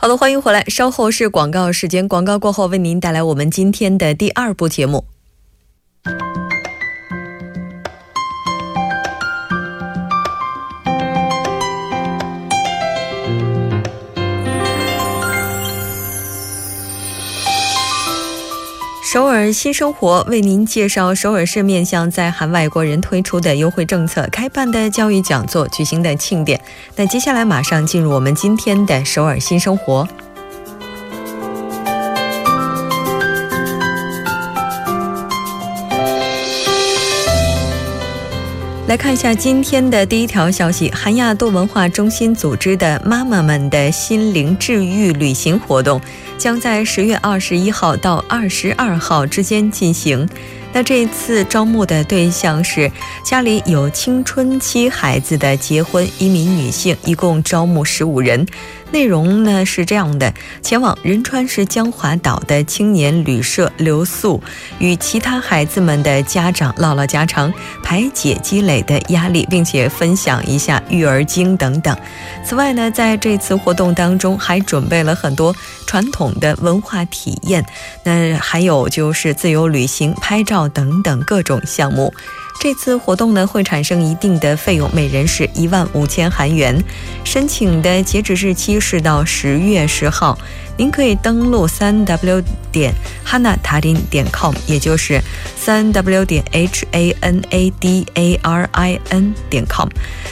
好的，欢迎回来。稍后是广告时间，广告过后为您带来我们今天的第二部节目。首尔新生活为您介绍首尔市面向在韩外国人推出的优惠政策、开办的教育讲座、举行的庆典。那接下来马上进入我们今天的首尔新生活。来看一下今天的第一条消息：韩亚多文化中心组织的妈妈们的心灵治愈旅行活动，将在十月二十一号到二十二号之间进行。那这一次招募的对象是家里有青春期孩子的结婚移民女性，一共招募十五人。内容呢是这样的：前往仁川市江华岛的青年旅社留宿，与其他孩子们的家长唠唠家常，排解积累的压力，并且分享一下育儿经等等。此外呢，在这次活动当中还准备了很多传统的文化体验，那还有就是自由旅行、拍照等等各种项目。这次活动呢会产生一定的费用，每人是一万五千韩元。申请的截止日期是到十月十号。您可以登录三 w 点 hanatarin 点 com，也就是三 w 点 h a n a d a r i n 点 com。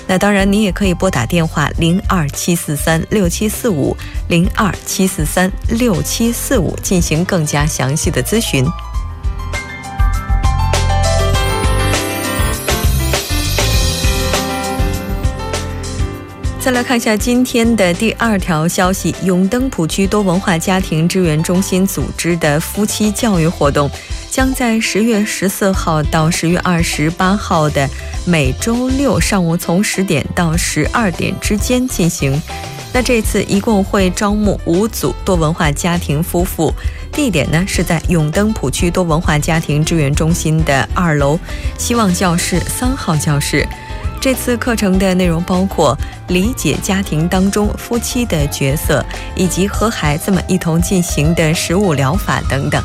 那当然，您也可以拨打电话零二七四三六七四五零二七四三六七四五进行更加详细的咨询。再来看一下今天的第二条消息：永登浦区多文化家庭支援中心组织的夫妻教育活动，将在十月十四号到十月二十八号的每周六上午从十点到十二点之间进行。那这次一共会招募五组多文化家庭夫妇，地点呢是在永登浦区多文化家庭支援中心的二楼希望教室三号教室。这次课程的内容包括理解家庭当中夫妻的角色，以及和孩子们一同进行的食物疗法等等。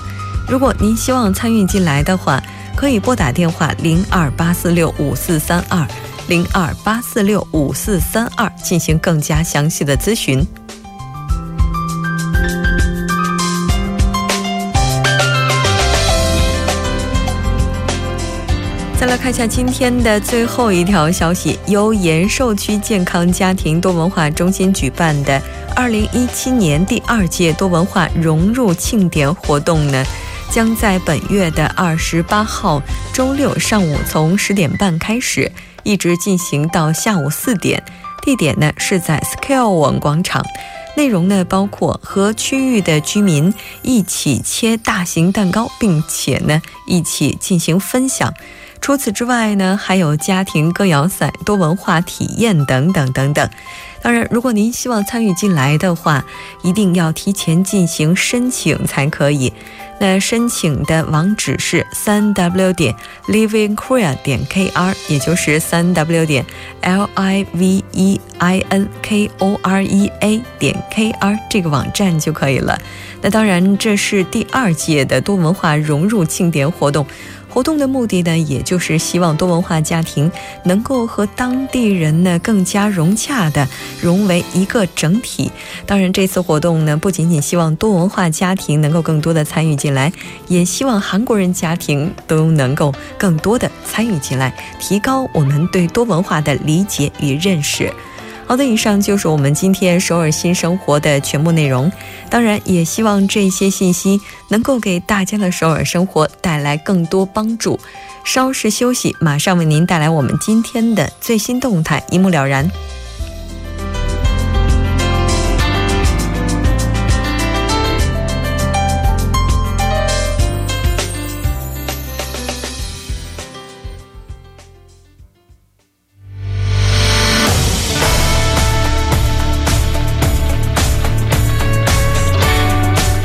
如果您希望参与进来的话，可以拨打电话零二八四六五四三二零二八四六五四三二进行更加详细的咨询。再来看一下今天的最后一条消息，由延寿区健康家庭多文化中心举办的2017年第二届多文化融入庆典活动呢，将在本月的28号周六上午从十点半开始，一直进行到下午四点。地点呢是在 Scale 广场，内容呢包括和区域的居民一起切大型蛋糕，并且呢一起进行分享。除此之外呢，还有家庭歌谣赛、多文化体验等等等等。当然，如果您希望参与进来的话，一定要提前进行申请才可以。那申请的网址是三 w 点 livingkorea 点 kr，也就是三 w 点 l i v e i n k o r e a 点 kr 这个网站就可以了。那当然，这是第二届的多文化融入庆典活动。活动的目的呢，也就是希望多文化家庭能够和当地人呢更加融洽的融为一个整体。当然，这次活动呢，不仅仅希望多文化家庭能够更多的参与进来，也希望韩国人家庭都能够更多的参与进来，提高我们对多文化的理解与认识。好的，以上就是我们今天首尔新生活的全部内容。当然，也希望这些信息能够给大家的首尔生活带来更多帮助。稍事休息，马上为您带来我们今天的最新动态，一目了然。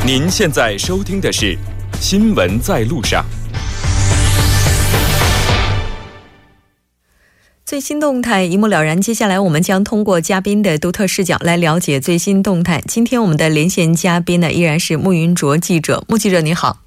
您现在收听的是《新闻在路上》。最新动态一目了然。接下来，我们将通过嘉宾的独特视角来了解最新动态。今天我们的连线嘉宾呢，依然是穆云卓记者。穆记者，你好。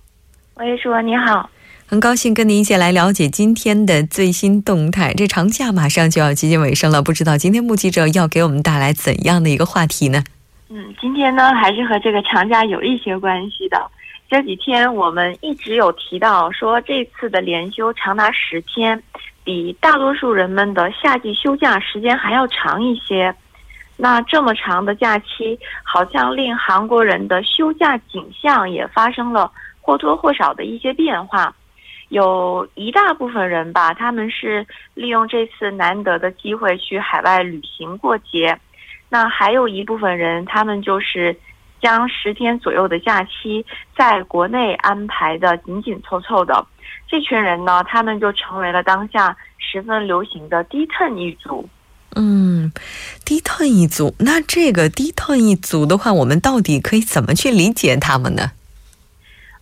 喂，卓，你好。很高兴跟您一起来了解今天的最新动态。这长假马上就要接近尾声了，不知道今天穆记者要给我们带来怎样的一个话题呢？嗯，今天呢还是和这个长假有一些关系的。这几天我们一直有提到说，这次的连休长达十天，比大多数人们的夏季休假时间还要长一些。那这么长的假期，好像令韩国人的休假景象也发生了或多或少的一些变化。有一大部分人吧，他们是利用这次难得的机会去海外旅行过节。那还有一部分人，他们就是将十天左右的假期在国内安排的紧紧凑凑的。这群人呢，他们就成为了当下十分流行的低 turn 一族。嗯，低 turn 一族，那这个低 turn 一族的话，我们到底可以怎么去理解他们呢？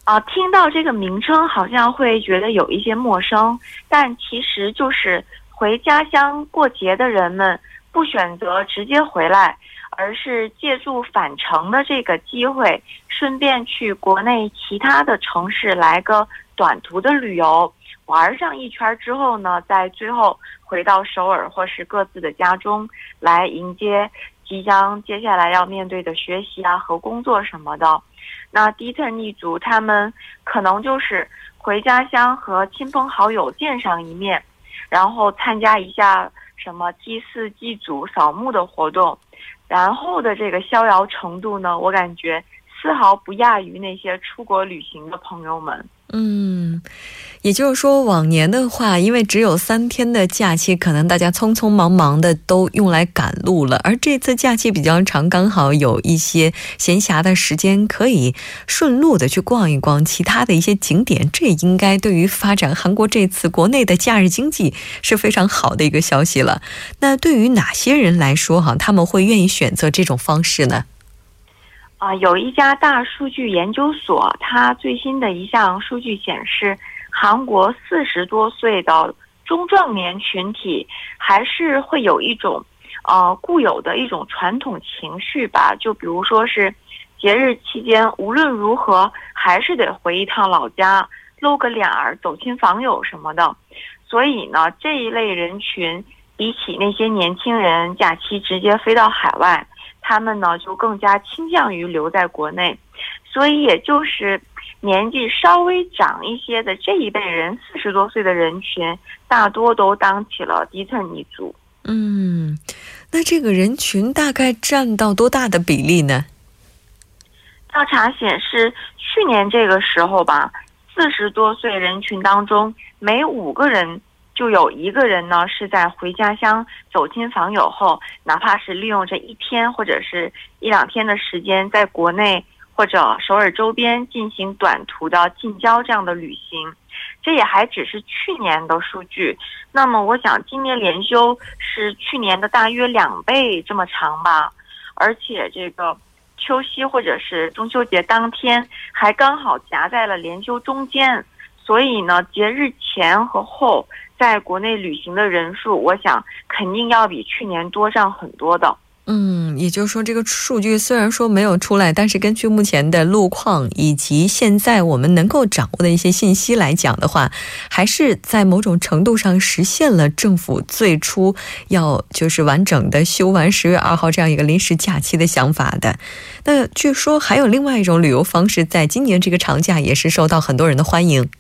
啊，听到这个名称好像会觉得有一些陌生，但其实就是回家乡过节的人们。不选择直接回来，而是借助返程的这个机会，顺便去国内其他的城市来个短途的旅游，玩上一圈之后呢，在最后回到首尔或是各自的家中，来迎接即将接下来要面对的学习啊和工作什么的。那低特逆族他们可能就是回家乡和亲朋好友见上一面，然后参加一下。什么祭祀祭祖扫墓的活动，然后的这个逍遥程度呢？我感觉丝毫不亚于那些出国旅行的朋友们。嗯。也就是说，往年的话，因为只有三天的假期，可能大家匆匆忙忙的都用来赶路了。而这次假期比较长，刚好有一些闲暇的时间，可以顺路的去逛一逛其他的一些景点。这应该对于发展韩国这次国内的假日经济是非常好的一个消息了。那对于哪些人来说，哈，他们会愿意选择这种方式呢？啊，有一家大数据研究所，它最新的一项数据显示。韩国四十多岁的中壮年群体还是会有一种，呃，固有的一种传统情绪吧。就比如说是节日期间，无论如何还是得回一趟老家，露个脸儿，走亲访友什么的。所以呢，这一类人群比起那些年轻人假期直接飞到海外，他们呢就更加倾向于留在国内。所以也就是。年纪稍微长一些的这一辈人，四十多岁的人群，大多都当起了低层一族。嗯，那这个人群大概占到多大的比例呢？调查显示，去年这个时候吧，四十多岁人群当中，每五个人就有一个人呢是在回家乡走亲访友后，哪怕是利用这一天或者是一两天的时间，在国内。或者首尔周边进行短途的近郊这样的旅行，这也还只是去年的数据。那么，我想今年连休是去年的大约两倍这么长吧。而且，这个秋夕或者是中秋节当天还刚好夹在了连休中间，所以呢，节日前和后在国内旅行的人数，我想肯定要比去年多上很多的。嗯，也就是说，这个数据虽然说没有出来，但是根据目前的路况以及现在我们能够掌握的一些信息来讲的话，还是在某种程度上实现了政府最初要就是完整的休完十月二号这样一个临时假期的想法的。那据说还有另外一种旅游方式，在今年这个长假也是受到很多人的欢迎。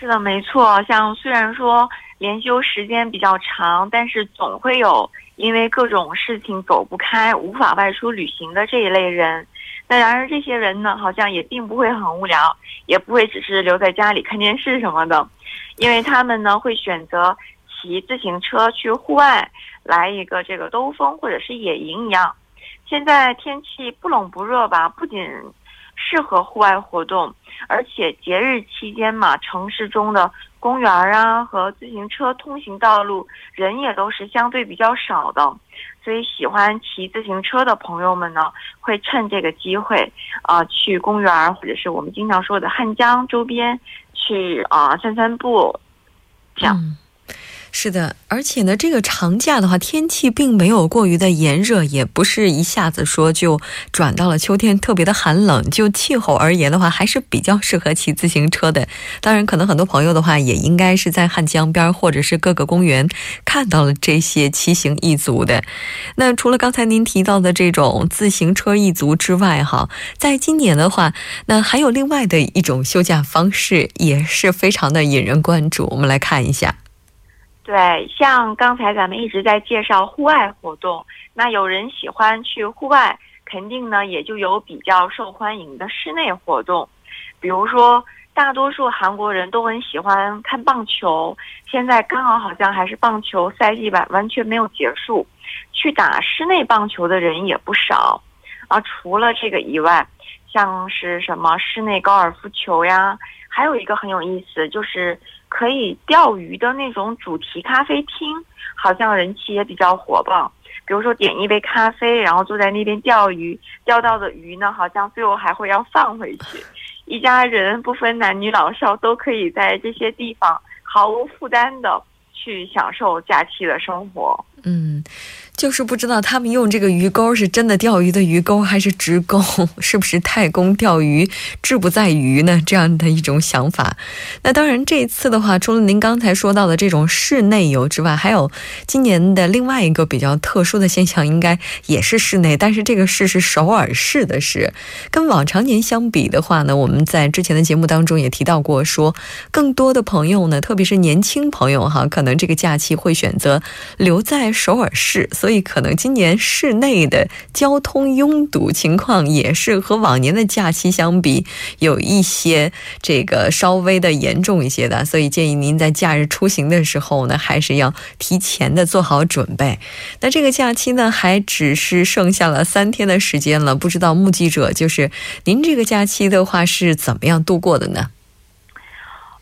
是的，没错。像虽然说连休时间比较长，但是总会有因为各种事情走不开、无法外出旅行的这一类人。那然而这些人呢，好像也并不会很无聊，也不会只是留在家里看电视什么的，因为他们呢会选择骑自行车去户外来一个这个兜风或者是野营一样。现在天气不冷不热吧，不仅适合户外活动，而且节日期间嘛，城市中的公园啊和自行车通行道路人也都是相对比较少的。所以，喜欢骑自行车的朋友们呢，会趁这个机会，啊，去公园或者是我们经常说的汉江周边去啊散散步，这样。是的，而且呢，这个长假的话，天气并没有过于的炎热，也不是一下子说就转到了秋天特别的寒冷。就气候而言的话，还是比较适合骑自行车的。当然，可能很多朋友的话，也应该是在汉江边或者是各个公园看到了这些骑行一族的。那除了刚才您提到的这种自行车一族之外，哈，在今年的话，那还有另外的一种休假方式，也是非常的引人关注。我们来看一下。对，像刚才咱们一直在介绍户外活动，那有人喜欢去户外，肯定呢也就有比较受欢迎的室内活动，比如说大多数韩国人都很喜欢看棒球，现在刚好好像还是棒球赛季吧，完全没有结束，去打室内棒球的人也不少，啊，除了这个以外，像是什么室内高尔夫球呀，还有一个很有意思就是。可以钓鱼的那种主题咖啡厅，好像人气也比较火爆。比如说点一杯咖啡，然后坐在那边钓鱼，钓到的鱼呢，好像最后还会要放回去。一家人不分男女老少，都可以在这些地方毫无负担的去享受假期的生活。嗯。就是不知道他们用这个鱼钩是真的钓鱼的鱼钩还是直钩，是不是太公钓鱼志不在鱼呢？这样的一种想法。那当然，这一次的话，除了您刚才说到的这种室内游之外，还有今年的另外一个比较特殊的现象，应该也是室内，但是这个市是首尔市的市。跟往常年相比的话呢，我们在之前的节目当中也提到过，说更多的朋友呢，特别是年轻朋友哈，可能这个假期会选择留在首尔市，所以。所以，可能今年市内的交通拥堵情况也是和往年的假期相比，有一些这个稍微的严重一些的。所以，建议您在假日出行的时候呢，还是要提前的做好准备。那这个假期呢，还只是剩下了三天的时间了，不知道目击者就是您这个假期的话是怎么样度过的呢？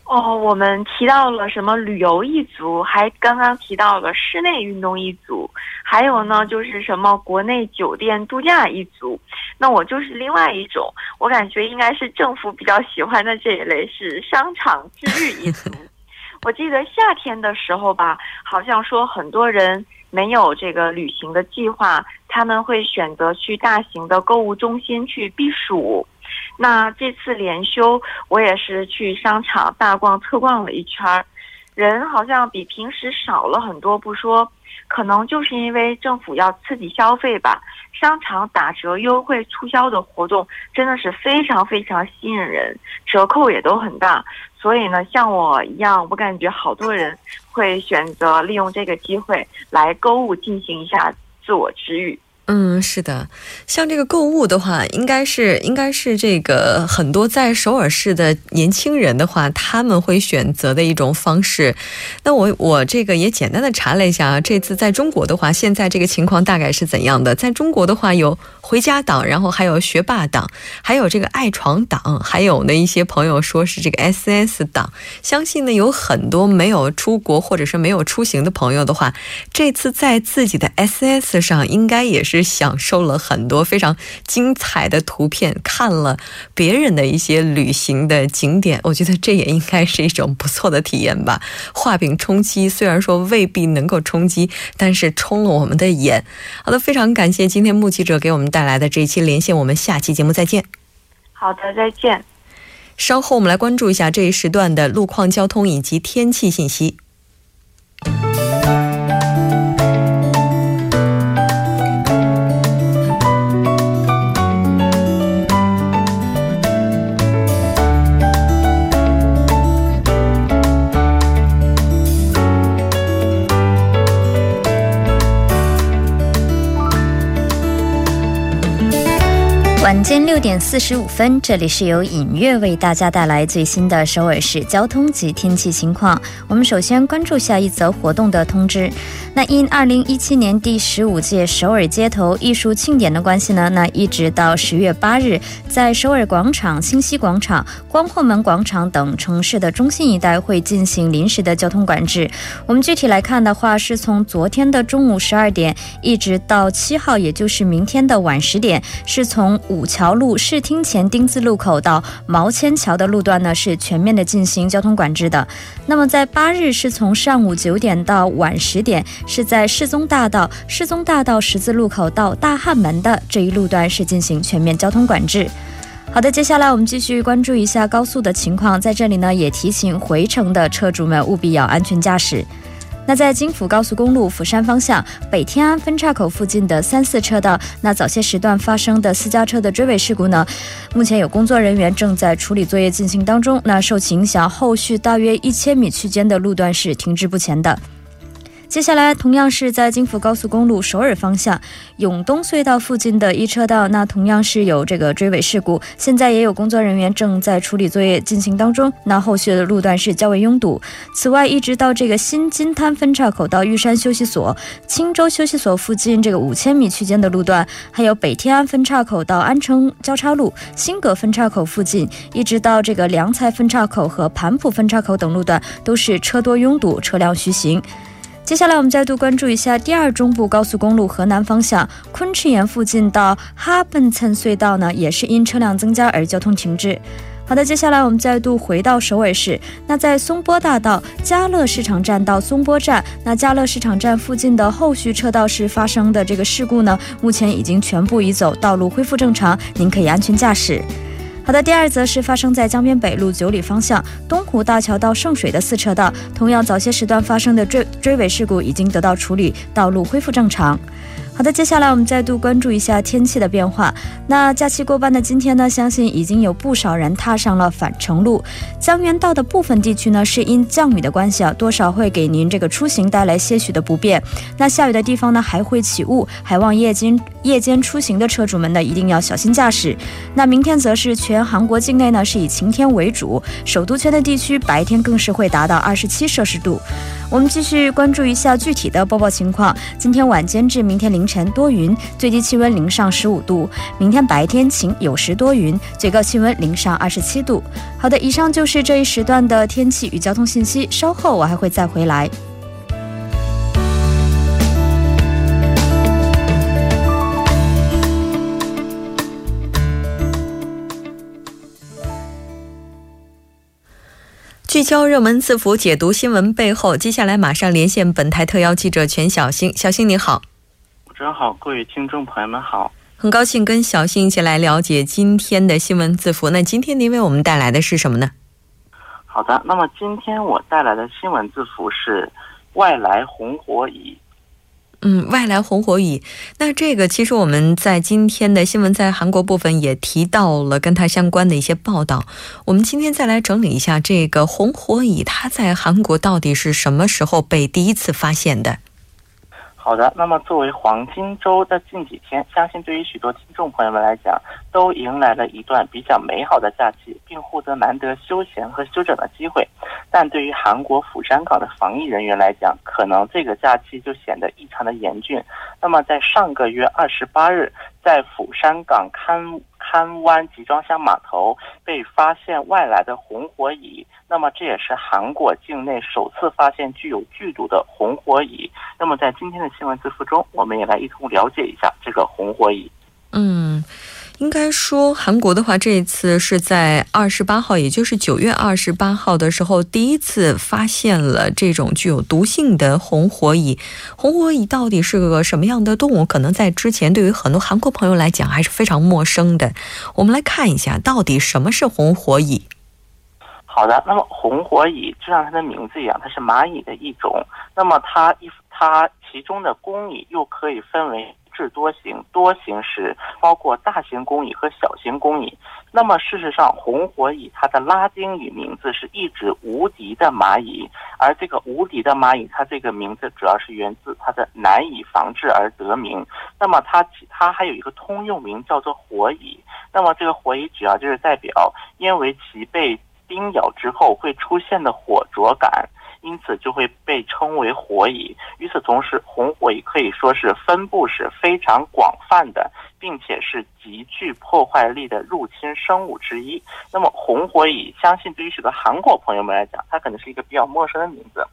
哦，我们提到了什么旅游一族，还刚刚提到了室内运动一族，还有呢就是什么国内酒店度假一族。那我就是另外一种，我感觉应该是政府比较喜欢的这一类是商场治愈一族。我记得夏天的时候吧，好像说很多人没有这个旅行的计划，他们会选择去大型的购物中心去避暑。那这次连休，我也是去商场大逛特逛了一圈儿，人好像比平时少了很多。不说，可能就是因为政府要刺激消费吧，商场打折优惠促销的活动真的是非常非常吸引人，折扣也都很大。所以呢，像我一样，我感觉好多人会选择利用这个机会来购物，进行一下自我治愈。嗯，是的，像这个购物的话，应该是应该是这个很多在首尔市的年轻人的话，他们会选择的一种方式。那我我这个也简单的查了一下啊，这次在中国的话，现在这个情况大概是怎样的？在中国的话，有回家党，然后还有学霸党，还有这个爱床党，还有呢一些朋友说是这个 S S 党。相信呢有很多没有出国或者是没有出行的朋友的话，这次在自己的 S S 上应该也是。享受了很多非常精彩的图片，看了别人的一些旅行的景点，我觉得这也应该是一种不错的体验吧。画饼充饥，虽然说未必能够充饥，但是充了我们的眼。好的，非常感谢今天目击者给我们带来的这一期连线，我们下期节目再见。好的，再见。稍后我们来关注一下这一时段的路况、交通以及天气信息。晚间六点四十五分，这里是由尹月为大家带来最新的首尔市交通及天气情况。我们首先关注下一则活动的通知。那因二零一七年第十五届首尔街头艺术庆典的关系呢，那一直到十月八日，在首尔广场、新西广场、光化门广场等城市的中心一带会进行临时的交通管制。我们具体来看的话，是从昨天的中午十二点一直到七号，也就是明天的晚十点，是从五五桥路市厅前丁字路口到毛千桥的路段呢，是全面的进行交通管制的。那么在八日是从上午九点到晚十点，是在世宗大道世宗大道十字路口到大汉门的这一路段是进行全面交通管制。好的，接下来我们继续关注一下高速的情况，在这里呢也提醒回程的车主们务必要安全驾驶。那在京釜高速公路釜山方向北天安分岔口附近的三四车道，那早些时段发生的私家车的追尾事故呢？目前有工作人员正在处理作业进行当中。那受其影响，后续大约一千米区间的路段是停滞不前的。接下来，同样是在京釜高速公路首尔方向永东隧道附近的一车道，那同样是有这个追尾事故。现在也有工作人员正在处理作业进行当中。那后续的路段是较为拥堵。此外，一直到这个新金滩分岔口到玉山休息所、青州休息所附近这个五千米区间的路段，还有北天安分岔口到安城交叉路、新阁分岔口附近，一直到这个良才分岔口和盘浦分岔口等路段，都是车多拥堵，车辆徐行。接下来，我们再度关注一下第二中部高速公路河南方向昆池岩附近到哈本村隧道呢，也是因车辆增加而交通停滞。好的，接下来我们再度回到首尔市，那在松波大道嘉乐市场站到松波站，那嘉乐市场站附近的后续车道是发生的这个事故呢，目前已经全部移走，道路恢复正常，您可以安全驾驶。好的，第二则是发生在江边北路九里方向东湖大桥到圣水的四车道，同样早些时段发生的追追尾事故已经得到处理，道路恢复正常。好的，接下来我们再度关注一下天气的变化。那假期过半的今天呢，相信已经有不少人踏上了返程路。江原道的部分地区呢，是因降雨的关系啊，多少会给您这个出行带来些许的不便。那下雨的地方呢，还会起雾，还望夜间夜间出行的车主们呢，一定要小心驾驶。那明天则是全韩国境内呢，是以晴天为主，首都圈的地区白天更是会达到二十七摄氏度。我们继续关注一下具体的播报情况。今天晚间至明天凌晨多云，最低气温零上十五度；明天白天晴，有时多云，最高气温零上二十七度。好的，以上就是这一时段的天气与交通信息。稍后我还会再回来。聚焦热门字符，解读新闻背后。接下来马上连线本台特邀记者全小星。小星你好，持人好，各位听众朋友们好，很高兴跟小新一起来了解今天的新闻字符。那今天您为我们带来的是什么呢？好的，那么今天我带来的新闻字符是外来红火蚁。嗯，外来红火蚁，那这个其实我们在今天的新闻在韩国部分也提到了跟它相关的一些报道。我们今天再来整理一下这个红火蚁，它在韩国到底是什么时候被第一次发现的？好的，那么作为黄金周的近几天，相信对于许多听众朋友们来讲，都迎来了一段比较美好的假期，并获得难得休闲和休整的机会。但对于韩国釜山港的防疫人员来讲，可能这个假期就显得异常的严峻。那么在上个月二十八日，在釜山港刊勘湾集装箱码头被发现外来的红火蚁。那么这也是韩国境内首次发现具有剧毒的红火蚁。那么在今天的新闻字幕中，我们也来一同了解一下这个红火蚁。嗯，应该说韩国的话，这一次是在二十八号，也就是九月二十八号的时候，第一次发现了这种具有毒性的红火蚁。红火蚁到底是个什么样的动物？可能在之前对于很多韩国朋友来讲还是非常陌生的。我们来看一下，到底什么是红火蚁。好的，那么红火蚁就像它的名字一样，它是蚂蚁的一种。那么它一它其中的工蚁又可以分为是多型，多型时包括大型工蚁和小型工蚁。那么事实上，红火蚁它的拉丁语名字是一指无敌的蚂蚁，而这个无敌的蚂蚁，它这个名字主要是源自它的难以防治而得名。那么它其它还有一个通用名叫做火蚁。那么这个火蚁主要就是代表，因为其被叮咬之后会出现的火灼感。因此就会被称为火蚁。与此同时，红火蚁可以说是分布是非常广泛的，并且是极具破坏力的入侵生物之一。那么，红火蚁相信对于许多韩国朋友们来讲，它可能是一个比较陌生的名字，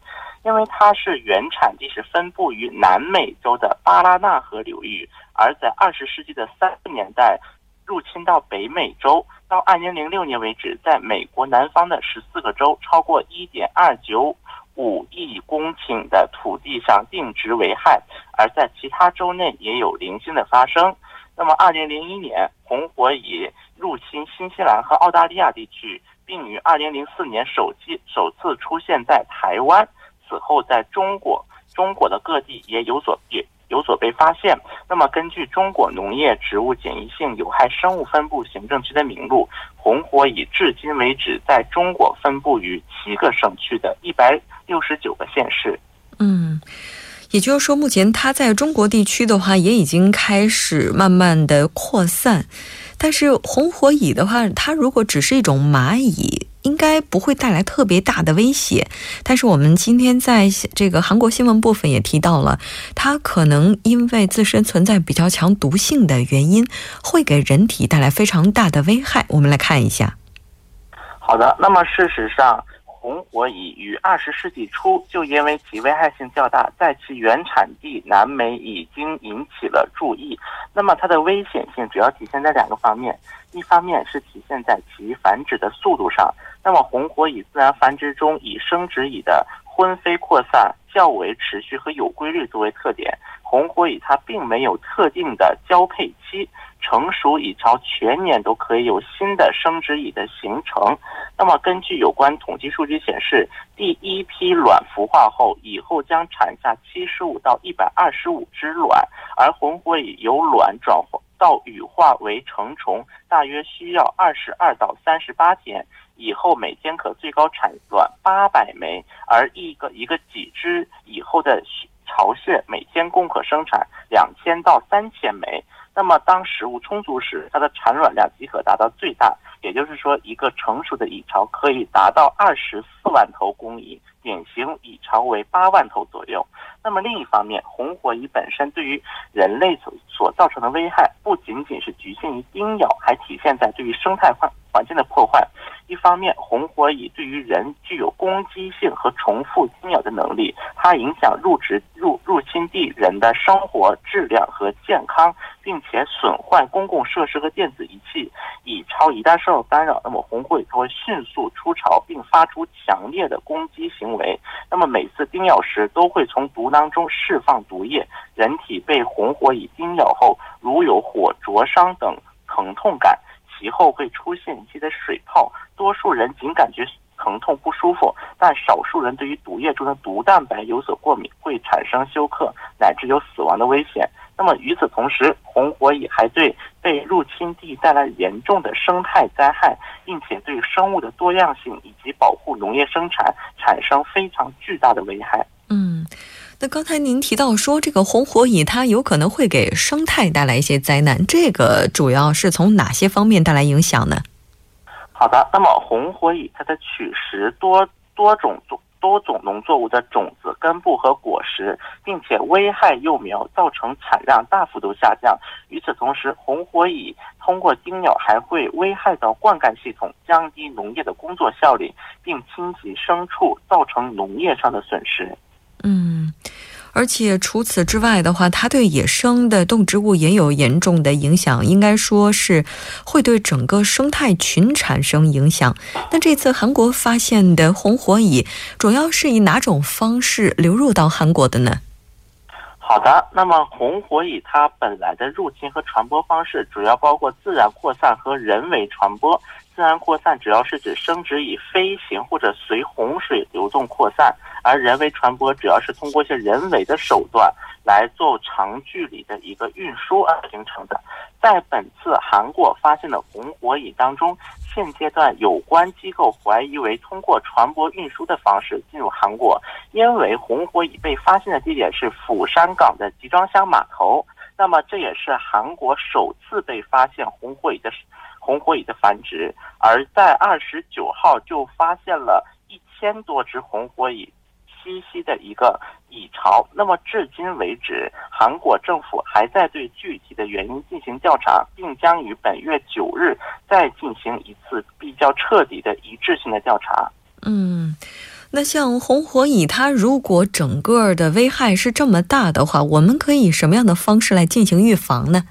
因为它是原产地是分布于南美洲的巴拉纳河流域，而在二十世纪的三十年代入侵到北美洲。到二零零六年为止，在美国南方的十四个州，超过一点二九。五亿公顷的土地上定植危害，而在其他州内也有零星的发生。那么，二零零一年红火蚁入侵新西兰和澳大利亚地区，并于二零零四年首季首次出现在台湾。此后，在中国中国的各地也有所也有所被发现。那么，根据中国农业植物检疫性有害生物分布行政区的名录，红火蚁至今为止在中国分布于七个省区的一百。六十九个县市，嗯，也就是说，目前它在中国地区的话，也已经开始慢慢的扩散。但是红火蚁的话，它如果只是一种蚂蚁，应该不会带来特别大的威胁。但是我们今天在这个韩国新闻部分也提到了，它可能因为自身存在比较强毒性的原因，会给人体带来非常大的危害。我们来看一下。好的，那么事实上。红火蚁于二十世纪初就因为其危害性较大，在其原产地南美已经引起了注意。那么它的危险性主要体现在两个方面，一方面是体现在其繁殖的速度上。那么红火蚁自然繁殖中以生殖蚁的婚飞扩散较为持续和有规律作为特点。红火蚁它并没有特定的交配期。成熟蚁巢全年都可以有新的生殖蚁的形成。那么，根据有关统计数据显示，第一批卵孵化后，以后将产下七十五到一百二十五只卵，而红火蚁由卵转化到羽化为成虫，大约需要二十二到三十八天。以后每天可最高产卵八百枚，而一个一个几只以后的巢穴每天共可生产两千到三千枚。那么，当食物充足时，它的产卵量即可达到最大。也就是说，一个成熟的蚁巢可以达到二十四万头工蚁，典型蚁巢为八万头左右。那么另一方面，红火蚁本身对于人类所所造成的危害，不仅仅是局限于叮咬，还体现在对于生态环环境的破坏。一方面，红火蚁对于人具有攻击性和重复叮咬的能力，它影响入植入入侵地人的生活质量和健康，并且损坏公共设施和电子仪器。蚁巢一旦受到干扰，那么红火蚁就会迅速出巢，并发出强烈的攻击行为。那么每次叮咬时，都会从毒囊中释放毒液。人体被红火蚁叮咬后，如有火灼伤等疼痛感。其后会出现一些的水泡，多数人仅感觉疼痛不舒服，但少数人对于毒液中的毒蛋白有所过敏，会产生休克，乃至有死亡的危险。那么与此同时，红火蚁还对被入侵地带来严重的生态灾害，并且对生物的多样性以及保护农业生产产生非常巨大的危害。嗯。那刚才您提到说，这个红火蚁它有可能会给生态带来一些灾难，这个主要是从哪些方面带来影响呢？好的，那么红火蚁它的取食多多种多多种农作物的种子、根部和果实，并且危害幼苗，造成产量大幅度下降。与此同时，红火蚁通过叮咬还会危害到灌溉系统，降低农业的工作效率，并侵袭牲畜，造成农业上的损失。嗯，而且除此之外的话，它对野生的动植物也有严重的影响，应该说是会对整个生态群产生影响。那这次韩国发现的红火蚁，主要是以哪种方式流入到韩国的呢？好的，那么红火蚁它本来的入侵和传播方式，主要包括自然扩散和人为传播。自然扩散主要是指生殖蚁飞行或者随洪水流动扩散。而人为传播主要是通过一些人为的手段来做长距离的一个运输而形成的。在本次韩国发现的红火蚁当中，现阶段有关机构怀疑为通过船舶运输的方式进入韩国，因为红火蚁被发现的地点是釜山港的集装箱码头。那么这也是韩国首次被发现红火蚁的红火蚁的繁殖，而在二十九号就发现了一千多只红火蚁栖息的一个蚁巢。那么至今为止，韩国政府还在对具体的原因进行调查，并将于本月九日再进行一次比较彻底的一致性的调查。嗯。那像红火蚁，它如果整个的危害是这么大的话，我们可以什么样的方式来进行预防呢？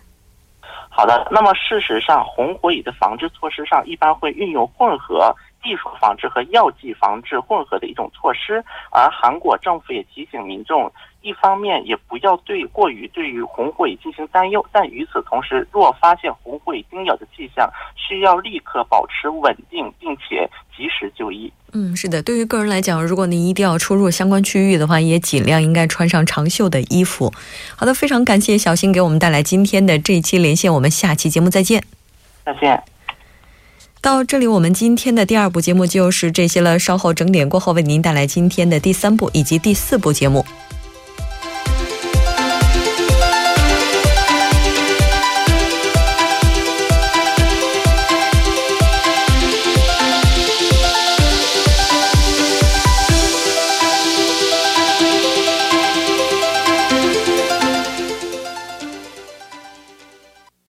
好的，那么事实上，红火蚁的防治措施上一般会运用混合技术防治和药剂防治混合的一种措施，而韩国政府也提醒民众。一方面也不要对过于对于红火蚁进行担忧，但与此同时，若发现红火蚁叮咬的迹象，需要立刻保持稳定，并且及时就医。嗯，是的，对于个人来讲，如果您一定要出入相关区域的话，也尽量应该穿上长袖的衣服。好的，非常感谢小新给我们带来今天的这一期连线，我们下期节目再见。再见。到这里，我们今天的第二部节目就是这些了。稍后整点过后，为您带来今天的第三部以及第四部节目。